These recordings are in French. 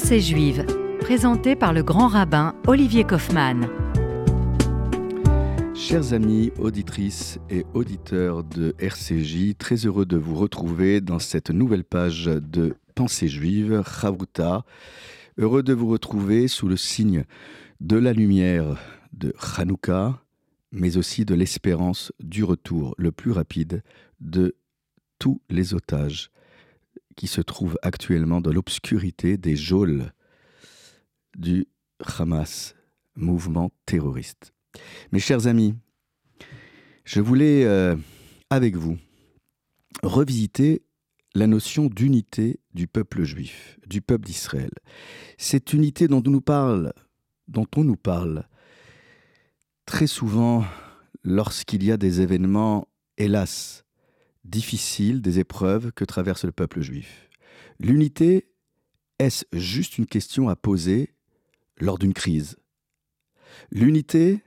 Pensée juive, présenté par le grand rabbin Olivier Kaufmann. Chers amis, auditrices et auditeurs de RCJ, très heureux de vous retrouver dans cette nouvelle page de Pensée juive, Chavruta. Heureux de vous retrouver sous le signe de la lumière de Hanouka, mais aussi de l'espérance du retour le plus rapide de tous les otages qui se trouvent actuellement dans l'obscurité des geôles du Hamas, mouvement terroriste. Mes chers amis, je voulais, euh, avec vous, revisiter la notion d'unité du peuple juif, du peuple d'Israël. Cette unité dont on nous parle, dont on nous parle très souvent lorsqu'il y a des événements, hélas, difficiles, des épreuves que traverse le peuple juif. L'unité, est-ce juste une question à poser lors d'une crise? L'unité,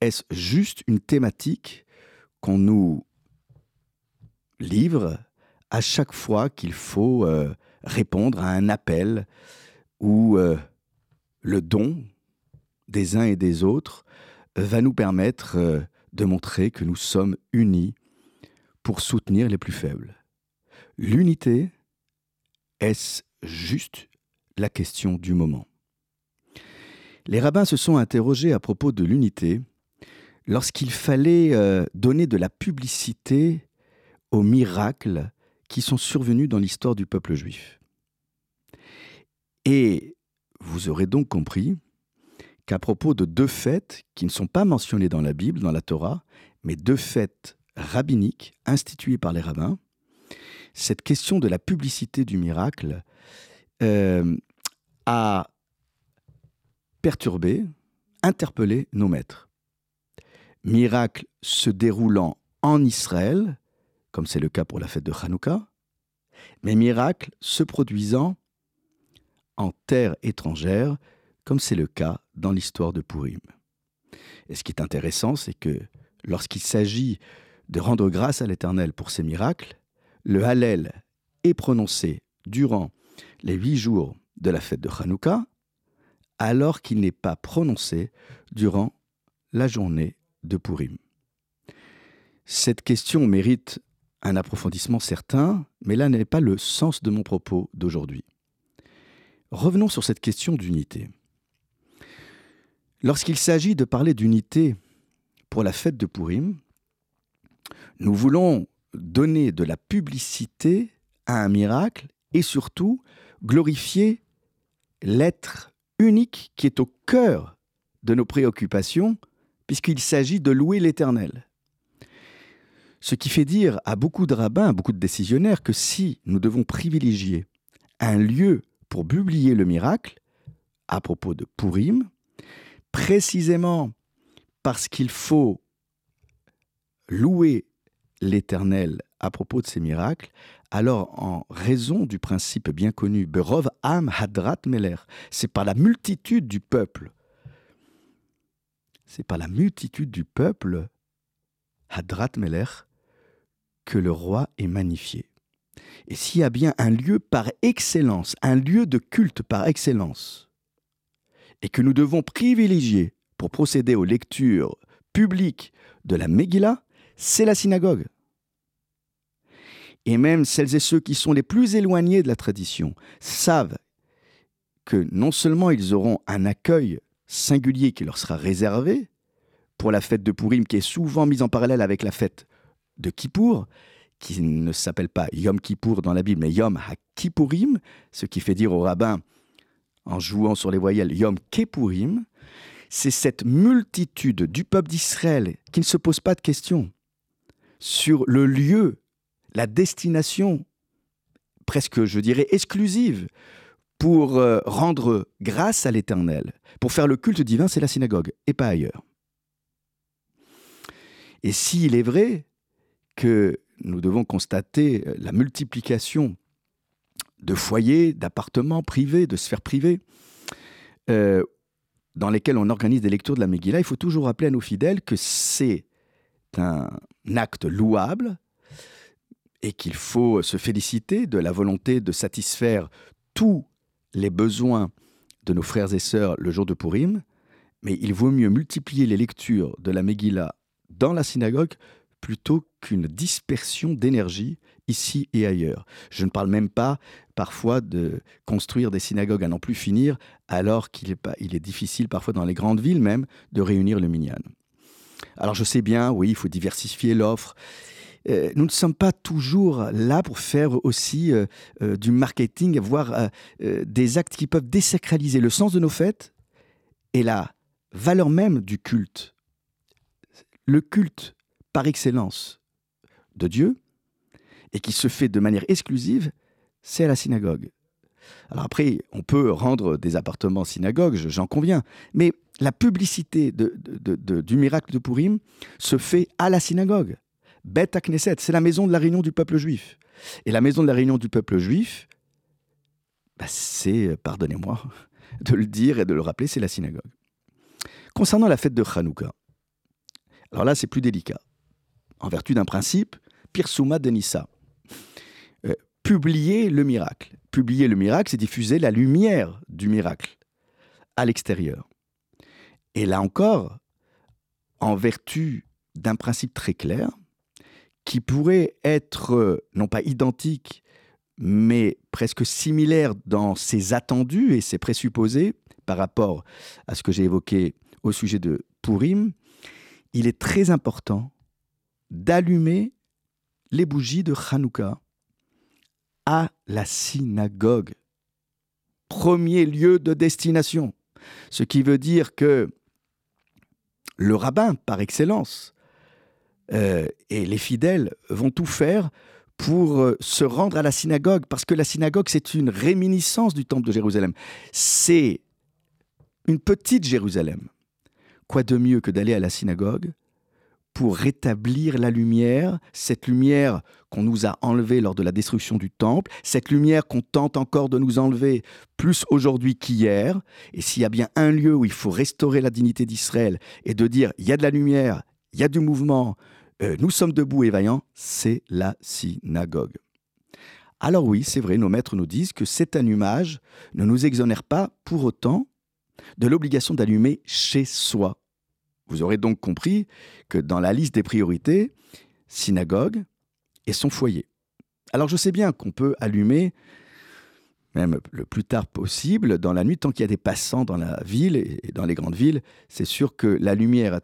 est-ce juste une thématique qu'on nous livre à chaque fois qu'il faut euh, répondre à un appel ou euh, le don des uns et des autres va nous permettre euh, de montrer que nous sommes unis pour soutenir les plus faibles. L'unité, est-ce juste la question du moment? Les rabbins se sont interrogés à propos de l'unité lorsqu'il fallait euh, donner de la publicité aux miracles qui sont survenus dans l'histoire du peuple juif. Et vous aurez donc compris qu'à propos de deux fêtes qui ne sont pas mentionnées dans la Bible, dans la Torah, mais deux fêtes rabbiniques instituées par les rabbins, cette question de la publicité du miracle euh, a perturbé, interpellé nos maîtres. Miracle se déroulant en Israël, comme c'est le cas pour la fête de Hanouka, mais miracle se produisant en terre étrangère, comme c'est le cas dans l'histoire de Purim. Et ce qui est intéressant, c'est que lorsqu'il s'agit de rendre grâce à l'Éternel pour ces miracles, le Hallel est prononcé durant les huit jours de la fête de Hanouka, alors qu'il n'est pas prononcé durant la journée de Purim. Cette question mérite un approfondissement certain, mais là n'est pas le sens de mon propos d'aujourd'hui. Revenons sur cette question d'unité. Lorsqu'il s'agit de parler d'unité pour la fête de Purim, nous voulons donner de la publicité à un miracle et surtout glorifier l'être unique qui est au cœur de nos préoccupations, puisqu'il s'agit de louer l'Éternel. Ce qui fait dire à beaucoup de rabbins, à beaucoup de décisionnaires, que si nous devons privilégier un lieu pour publier le miracle, à propos de Purim, précisément parce qu'il faut louer l'Éternel à propos de ces miracles, alors en raison du principe bien connu, Berov Am Hadrat Meler, c'est par la multitude du peuple, c'est par la multitude du peuple, Hadrat Meler, que le roi est magnifié. Et s'il y a bien un lieu par excellence, un lieu de culte par excellence, et que nous devons privilégier pour procéder aux lectures publiques de la Megillah, c'est la synagogue. Et même celles et ceux qui sont les plus éloignés de la tradition savent que non seulement ils auront un accueil singulier qui leur sera réservé pour la fête de Purim, qui est souvent mise en parallèle avec la fête de Kippour, qui ne s'appelle pas Yom Kippour dans la Bible, mais Yom HaKippurim, ce qui fait dire au rabbin en jouant sur les voyelles Yom Kippurim, c'est cette multitude du peuple d'Israël qui ne se pose pas de questions sur le lieu, la destination, presque je dirais exclusive, pour euh, rendre grâce à l'Éternel, pour faire le culte divin, c'est la synagogue, et pas ailleurs. Et s'il est vrai que nous devons constater la multiplication de foyers, d'appartements privés, de sphères privées, euh, dans lesquels on organise des lectures de la Megillah, il faut toujours rappeler à nos fidèles que c'est un acte louable et qu'il faut se féliciter de la volonté de satisfaire tous les besoins de nos frères et sœurs le jour de Purim, mais il vaut mieux multiplier les lectures de la Megillah dans la synagogue plutôt qu'une dispersion d'énergie ici et ailleurs. Je ne parle même pas parfois de construire des synagogues à n'en plus finir, alors qu'il est, est difficile parfois dans les grandes villes même de réunir le minyan. Alors je sais bien, oui, il faut diversifier l'offre. Euh, nous ne sommes pas toujours là pour faire aussi euh, euh, du marketing, voire des actes qui peuvent désacraliser le sens de nos fêtes et la valeur même du culte. Le culte par excellence de Dieu, et qui se fait de manière exclusive, c'est à la synagogue. Alors après, on peut rendre des appartements synagogues, j'en conviens, mais la publicité du miracle de Purim se fait à la synagogue. Beth c'est la maison de la réunion du peuple juif. Et la maison de la réunion du peuple juif, bah, c'est, pardonnez-moi de le dire et de le rappeler, c'est la synagogue. Concernant la fête de Hanouka, alors là, c'est plus délicat. En vertu d'un principe, Pirsuma Denissa. Euh, publier le miracle. Publier le miracle, c'est diffuser la lumière du miracle à l'extérieur. Et là encore, en vertu d'un principe très clair, qui pourrait être euh, non pas identique, mais presque similaire dans ses attendus et ses présupposés par rapport à ce que j'ai évoqué au sujet de Purim, il est très important d'allumer les bougies de Hanouka à la synagogue, premier lieu de destination. Ce qui veut dire que le rabbin, par excellence, euh, et les fidèles vont tout faire pour euh, se rendre à la synagogue, parce que la synagogue, c'est une réminiscence du temple de Jérusalem. C'est une petite Jérusalem. Quoi de mieux que d'aller à la synagogue pour rétablir la lumière, cette lumière qu'on nous a enlevée lors de la destruction du temple, cette lumière qu'on tente encore de nous enlever plus aujourd'hui qu'hier. Et s'il y a bien un lieu où il faut restaurer la dignité d'Israël et de dire il y a de la lumière, il y a du mouvement, euh, nous sommes debout et vaillants, c'est la synagogue. Alors oui, c'est vrai, nos maîtres nous disent que cet allumage ne nous exonère pas pour autant de l'obligation d'allumer chez soi. Vous aurez donc compris que dans la liste des priorités, synagogue et son foyer. Alors je sais bien qu'on peut allumer même le plus tard possible dans la nuit, tant qu'il y a des passants dans la ville et dans les grandes villes, c'est sûr que la lumière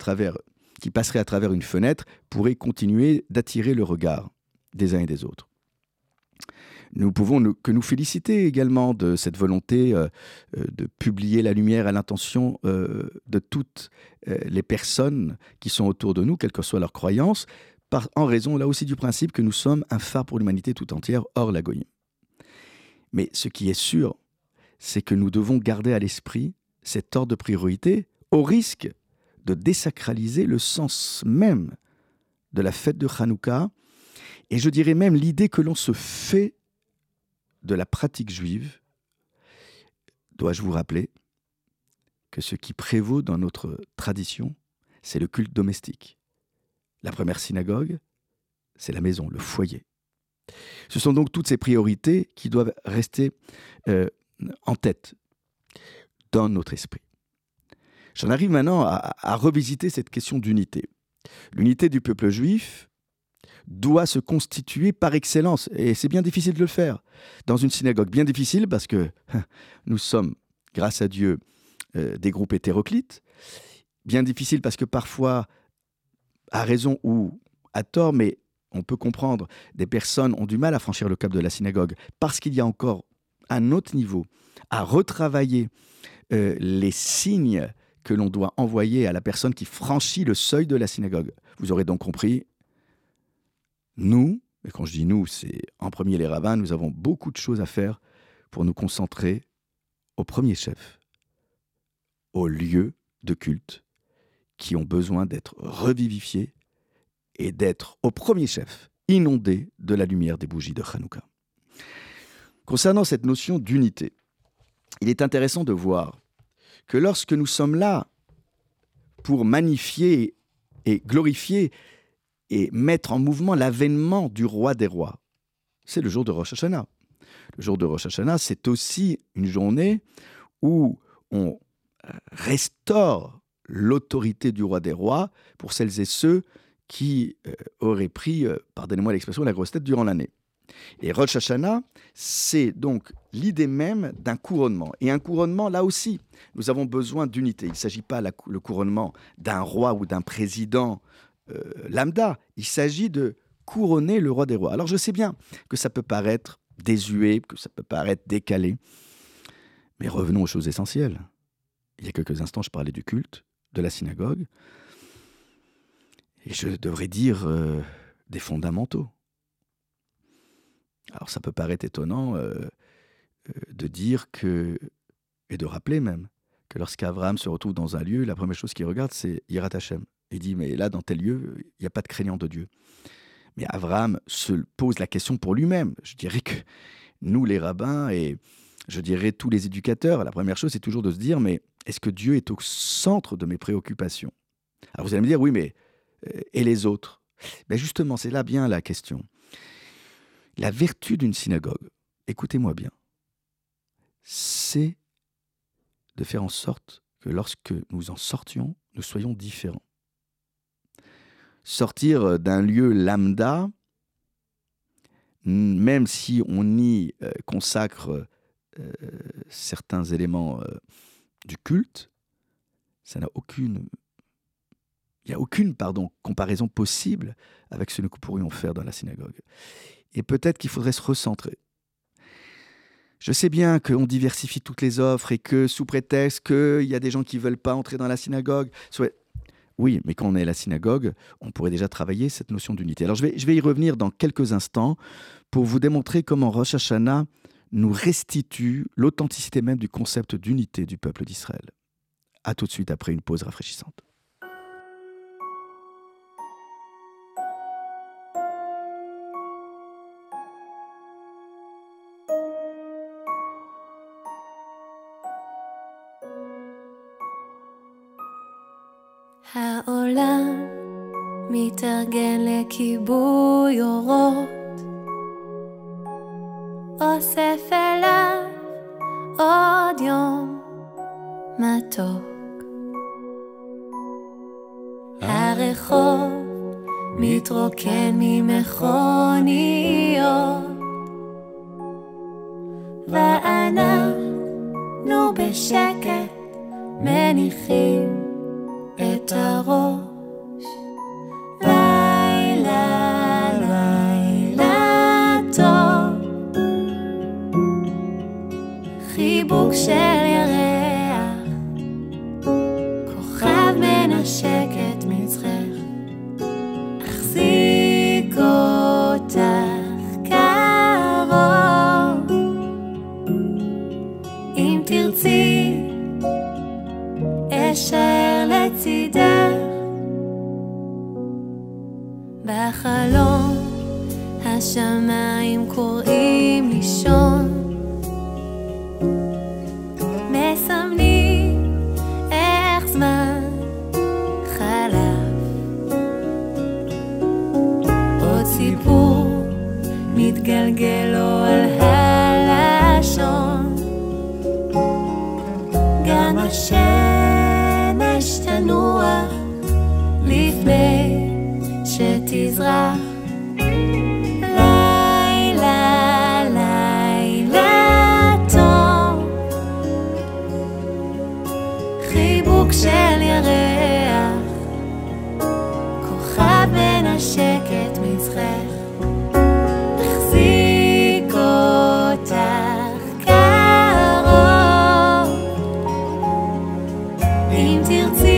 qui passerait à travers une fenêtre pourrait continuer d'attirer le regard des uns et des autres. Nous pouvons que nous féliciter également de cette volonté euh, euh, de publier la lumière à l'intention euh, de toutes les personnes qui sont autour de nous, quelle que soit leur croyance, en raison là aussi du principe que nous sommes un phare pour l'humanité tout entière, hors la Mais ce qui est sûr, c'est que nous devons garder à l'esprit cet ordre de priorité au risque de désacraliser le sens même de la fête de Hanouka, et je dirais même l'idée que l'on se fait de la pratique juive, dois-je vous rappeler que ce qui prévaut dans notre tradition, c'est le culte domestique. La première synagogue, c'est la maison, le foyer. Ce sont donc toutes ces priorités qui doivent rester euh, en tête dans notre esprit. J'en arrive maintenant à revisiter cette question d'unité. L'unité du peuple juif, doit se constituer par excellence. Et c'est bien difficile de le faire. Dans une synagogue, bien difficile parce que nous sommes, grâce à Dieu, euh, des groupes hétéroclites. Bien difficile parce que parfois, à raison ou à tort, mais on peut comprendre, des personnes ont du mal à franchir le cap de la synagogue parce qu'il y a encore un autre niveau à retravailler euh, les signes que l'on doit envoyer à la personne qui franchit le seuil de la synagogue. Vous aurez donc compris, nous, et quand je dis nous, c'est en premier les rabbins, nous avons beaucoup de choses à faire pour nous concentrer au premier chef, aux lieux de culte qui ont besoin d'être revivifiés et d'être au premier chef inondés de la lumière des bougies de Hanouka. Concernant cette notion d'unité, il est intéressant de voir que lorsque nous sommes là pour magnifier et glorifier et mettre en mouvement l'avènement du roi des rois. C'est le jour de Rosh Hashanah. le jour de Rosh Hashanah, c'est aussi une journée où on restaure l'autorité du roi des rois pour celles et ceux qui euh, auraient pris, euh, pardonnez-moi l'expression, la grosse tête durant l'année. Et Rosh Hashanah, c'est donc l'idée même d'un couronnement. Et un couronnement, là aussi, nous avons besoin d'unité. Il ne s'agit pas le couronnement d'un roi ou d'un président euh, lambda. Il s'agit de couronner le roi des rois. Alors je sais bien que ça peut paraître désuet, que ça peut paraître décalé. Mais revenons aux choses essentielles. Il y a quelques instants, je parlais du culte, de la synagogue. Et je devrais dire euh, des fondamentaux. Alors ça peut paraître étonnant euh, euh, de dire que, et de rappeler même, que lorsqu'Abraham se retrouve dans un lieu, la première chose qu'il regarde, c'est Yirat Hashem. Il dit, mais là, dans tel lieu, il n'y a pas de craignant de Dieu. Mais Abraham se pose la question pour lui-même. Je dirais que nous, les rabbins, et je dirais tous les éducateurs, la première chose, c'est toujours de se dire, mais est-ce que Dieu est au centre de mes préoccupations? Alors vous allez me dire, oui, mais euh, et les autres? Ben Justement, c'est là bien la question. La vertu d'une synagogue, écoutez-moi bien, c'est de faire en sorte que lorsque nous en sortions, nous soyons différents. Sortir d'un lieu lambda, même si on y euh, consacre euh, certains éléments euh, du culte, ça n'a aucune il n'y a aucune pardon, comparaison possible avec ce que nous pourrions faire dans la synagogue. Et peut-être qu'il faudrait se recentrer. Je sais bien qu'on diversifie toutes les offres et que sous prétexte qu'il y a des gens qui veulent pas entrer dans la synagogue. Oui, mais quand on est à la synagogue, on pourrait déjà travailler cette notion d'unité. Alors je vais, y revenir dans quelques instants pour vous démontrer comment Rosh Hashanah nous restitue l'authenticité même du concept d'unité du peuple d'Israël. A tout de suite après une pause rafraîchissante. העולם מתארגן לכיבוי אורות, אוסף אליו עוד יום מתוק. הרחוב מתרוקן ממכוניות, ואנחנו בשקט מניחים Milkshake que אם תרצי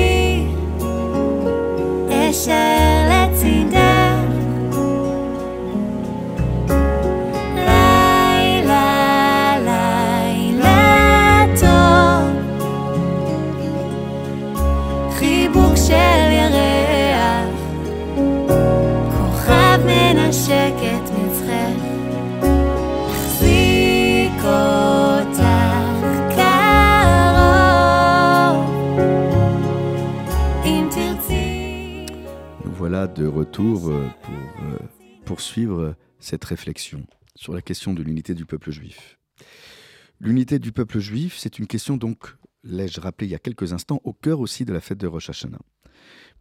de retour euh, pour euh, poursuivre cette réflexion. sur la question de l'unité du peuple juif. L'unité du peuple juif, c'est une question donc, l'ai-je rappelé il y a quelques instants, au cœur aussi de la fête de Rosh Hashanah.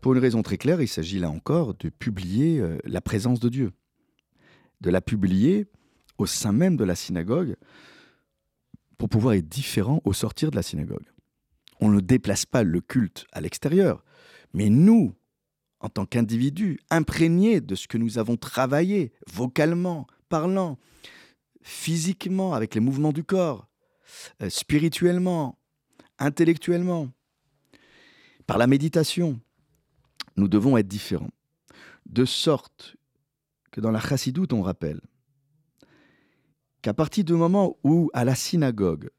Pour une raison très claire, il s'agit là encore de publier euh, la présence de Dieu, de la publier au sein même de la synagogue pour pouvoir être différent au sortir de la synagogue. On ne déplace pas le culte à l'extérieur, mais nous, en tant qu'individus, imprégnés de ce que nous avons travaillé, vocalement, parlant, physiquement, avec les mouvements du corps, euh, spirituellement, intellectuellement, par la méditation, nous devons être différents. De sorte que dans la chassidoute, on rappelle qu'à partir du moment où, à la synagogue,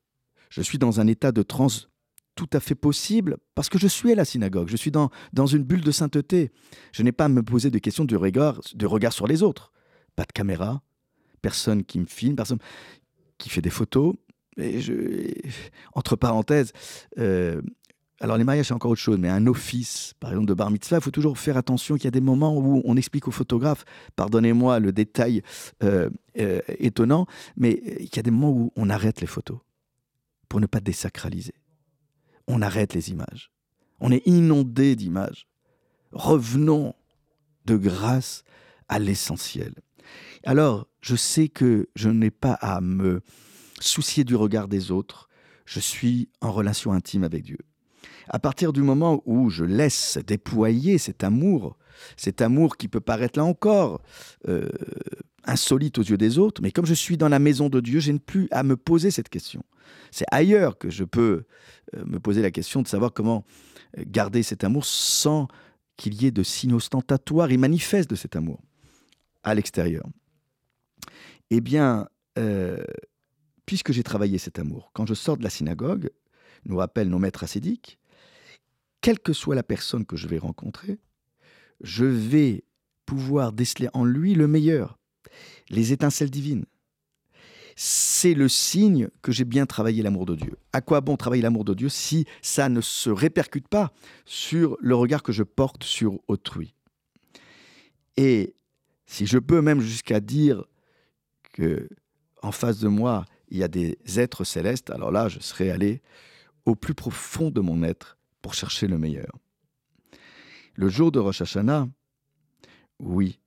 je suis dans un état de transe tout à fait possible parce que je suis à la synagogue, je suis dans, dans une bulle de sainteté. Je n'ai pas à me poser de questions de regard, de regard sur les autres. Pas de caméra, personne qui me filme, personne qui fait des photos. Entre parenthèses, euh, alors les mariages c'est encore autre chose, mais un office, par exemple de bar mitzvah, il faut toujours faire attention qu'il y a des moments où on explique au photographe, pardonnez-moi le détail euh, euh, étonnant, mais il y a des moments où on arrête les photos pour ne pas désacraliser. On arrête les images. On est inondé d'images. Revenons de grâce à l'essentiel. Alors, je sais que je n'ai pas à me soucier du regard des autres. Je suis en relation intime avec Dieu. À partir du moment où je laisse déployer cet amour, cet amour qui peut paraître là encore euh, insolite aux yeux des autres, mais comme je suis dans la maison de Dieu, je n'ai plus à me poser cette question. C'est ailleurs que je peux euh, me poser la question de savoir comment euh, garder cet amour sans qu'il y ait de signes ostentatoires et manifestes de cet amour à l'extérieur. Eh bien, puisque j'ai travaillé cet amour, quand je sors de la synagogue, nous rappellent nos maîtres ascédiques, quelle que soit la personne que je vais rencontrer, je vais pouvoir déceler en lui le meilleur, les étincelles divines. C'est le signe que j'ai bien travaillé l'amour de Dieu. À quoi bon travailler l'amour de Dieu si ça ne se répercute pas sur le regard que je porte sur autrui? Et si je peux même jusqu'à dire que en face de moi, il y a des êtres célestes, alors là, je serais allé au plus profond de mon être pour chercher le meilleur. Le jour de Rosh Hashanah, oui,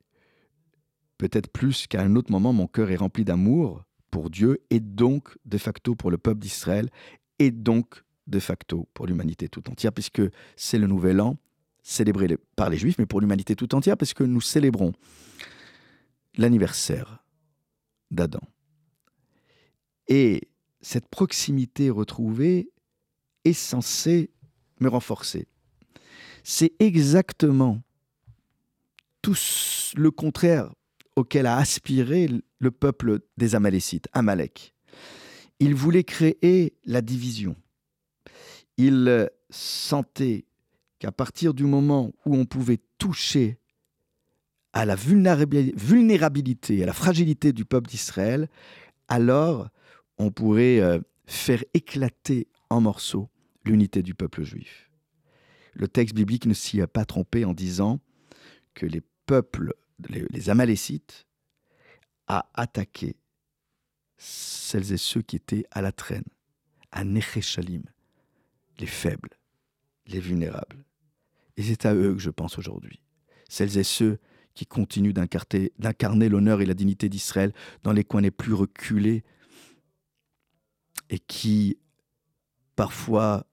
peut-être plus qu'à un autre moment, mon cœur est rempli d'amour pour Dieu et donc de facto pour le peuple d'Israël et donc de facto pour l'humanité tout entière, puisque c'est le nouvel an célébré par les Juifs, mais pour l'humanité tout entière, parce que nous célébrons l'anniversaire d'Adam. Et cette proximité retrouvée est censée me renforcer. C'est exactement tout le contraire auquel a aspiré le peuple des Amalécites, Amalek. Il voulait créer la division. Il sentait qu'à partir du moment où on pouvait toucher à la vulnérabilité, à la fragilité du peuple d'Israël, alors on pourrait euh, faire éclater en morceaux l'unité du peuple juif. Le texte biblique ne s'y a pas trompé en disant que les peuples, les, Amalécites, a attaqué celles et ceux qui étaient à la traîne, à Nechechalim, les faibles, les vulnérables. Et c'est à eux que je pense aujourd'hui. Celles et ceux qui continuent d'incarner l'honneur et la dignité d'Israël dans les coins les plus reculés et qui, parfois,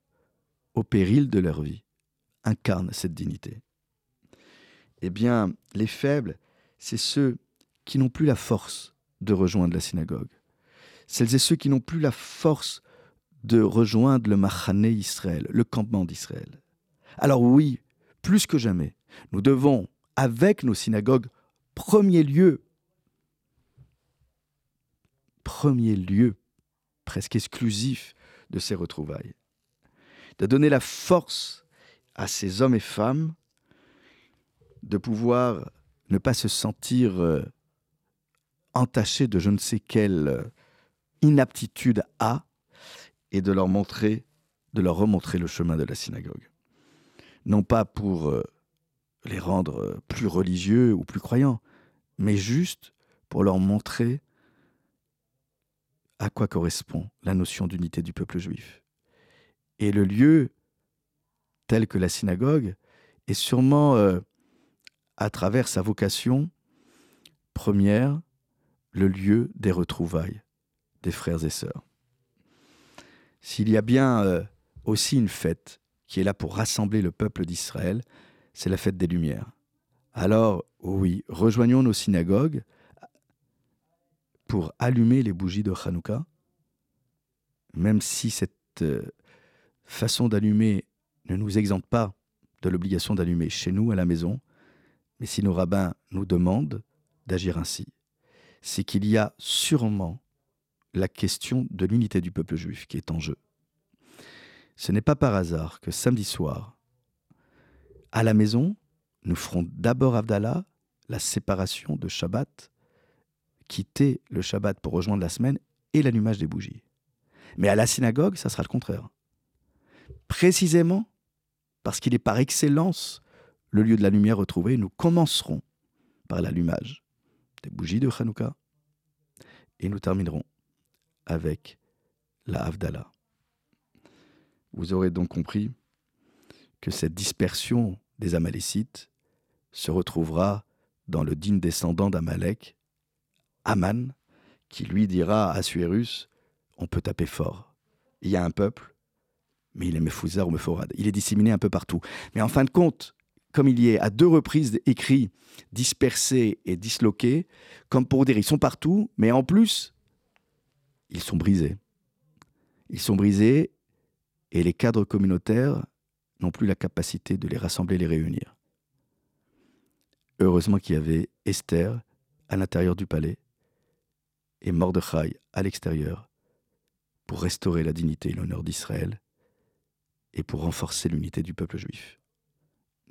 au péril de leur vie, incarnent cette dignité. Eh bien, les faibles, c'est ceux qui n'ont plus la force de rejoindre la synagogue. Celles et ceux qui n'ont plus la force de rejoindre le Machané Israël, le campement d'Israël. Alors oui, plus que jamais, nous devons, avec nos synagogues, premier lieu, premier lieu presque exclusif de ces retrouvailles, de donner la force à ces hommes et femmes de pouvoir ne pas se sentir euh, entachés de je ne sais quelle euh, inaptitude à et de leur montrer, de leur remontrer le chemin de la synagogue. Non pas pour euh, les rendre plus religieux ou plus croyants, mais juste pour leur montrer à quoi correspond la notion d'unité du peuple juif. Et le lieu, tel que la synagogue, est sûrement, à travers sa vocation première, le lieu des retrouvailles des frères et sœurs. S'il y a bien euh, aussi une fête qui est là pour rassembler le peuple d'Israël, c'est la fête des Lumières. Alors, oui, rejoignons nos synagogues pour allumer les bougies de Hanouka, même si cette euh, façon d'allumer ne nous exempte pas de l'obligation d'allumer chez nous, à la maison, mais si nos rabbins nous demandent d'agir ainsi, c'est qu'il y a sûrement la question de l'unité du peuple juif qui est en jeu. Ce n'est pas par hasard que samedi soir, à la maison, nous ferons d'abord Avdallah, la séparation de Shabbat, quitter le Shabbat pour rejoindre la semaine et l'allumage des bougies. Mais à la synagogue, ça sera le contraire. Précisément parce qu'il est par excellence le lieu de la lumière retrouvée, nous commencerons par l'allumage des bougies de Hanouka et nous terminerons avec la Havdalah. Vous aurez donc compris que cette dispersion des Amalécites se retrouvera dans le digne descendant d'Amalek, Aman, qui lui dira à Suérus On peut taper fort. Il y a un peuple, mais il est Mefouzar ou Mephorad. Il est disséminé un peu partout. Mais en fin de compte, comme il y est à deux reprises écrit dispersé et disloqué, comme pour dire ils sont partout, mais en plus, ils sont brisés. Ils sont brisés et les cadres communautaires n'ont plus la capacité de les rassembler, les réunir. Heureusement qu'il y avait Esther à l'intérieur du palais et Mordechai à l'extérieur pour restaurer la dignité et l'honneur d'Israël et pour renforcer l'unité du peuple juif.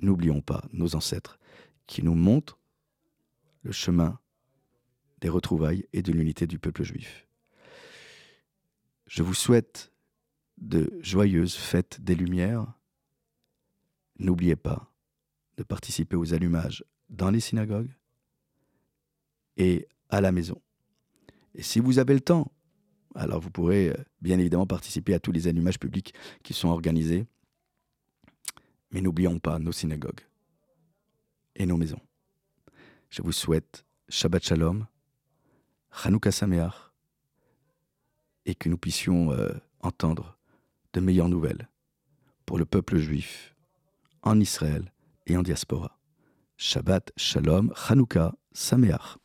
N'oublions pas nos ancêtres qui nous montrent le chemin des retrouvailles et de l'unité du peuple juif. Je vous souhaite de joyeuses fêtes des Lumières. N'oubliez pas de participer aux allumages dans les synagogues et à la maison. Et si vous avez le temps, alors vous pourrez euh, bien évidemment participer à tous les allumages publics qui sont organisés. Mais n'oublions pas nos synagogues et nos maisons. Je vous souhaite Shabbat Shalom, Chanukah Sameach, et que nous puissions euh, entendre de meilleures nouvelles pour le peuple juif en Israël et en diaspora. Shabbat, Shalom, Chanukah, Sameach.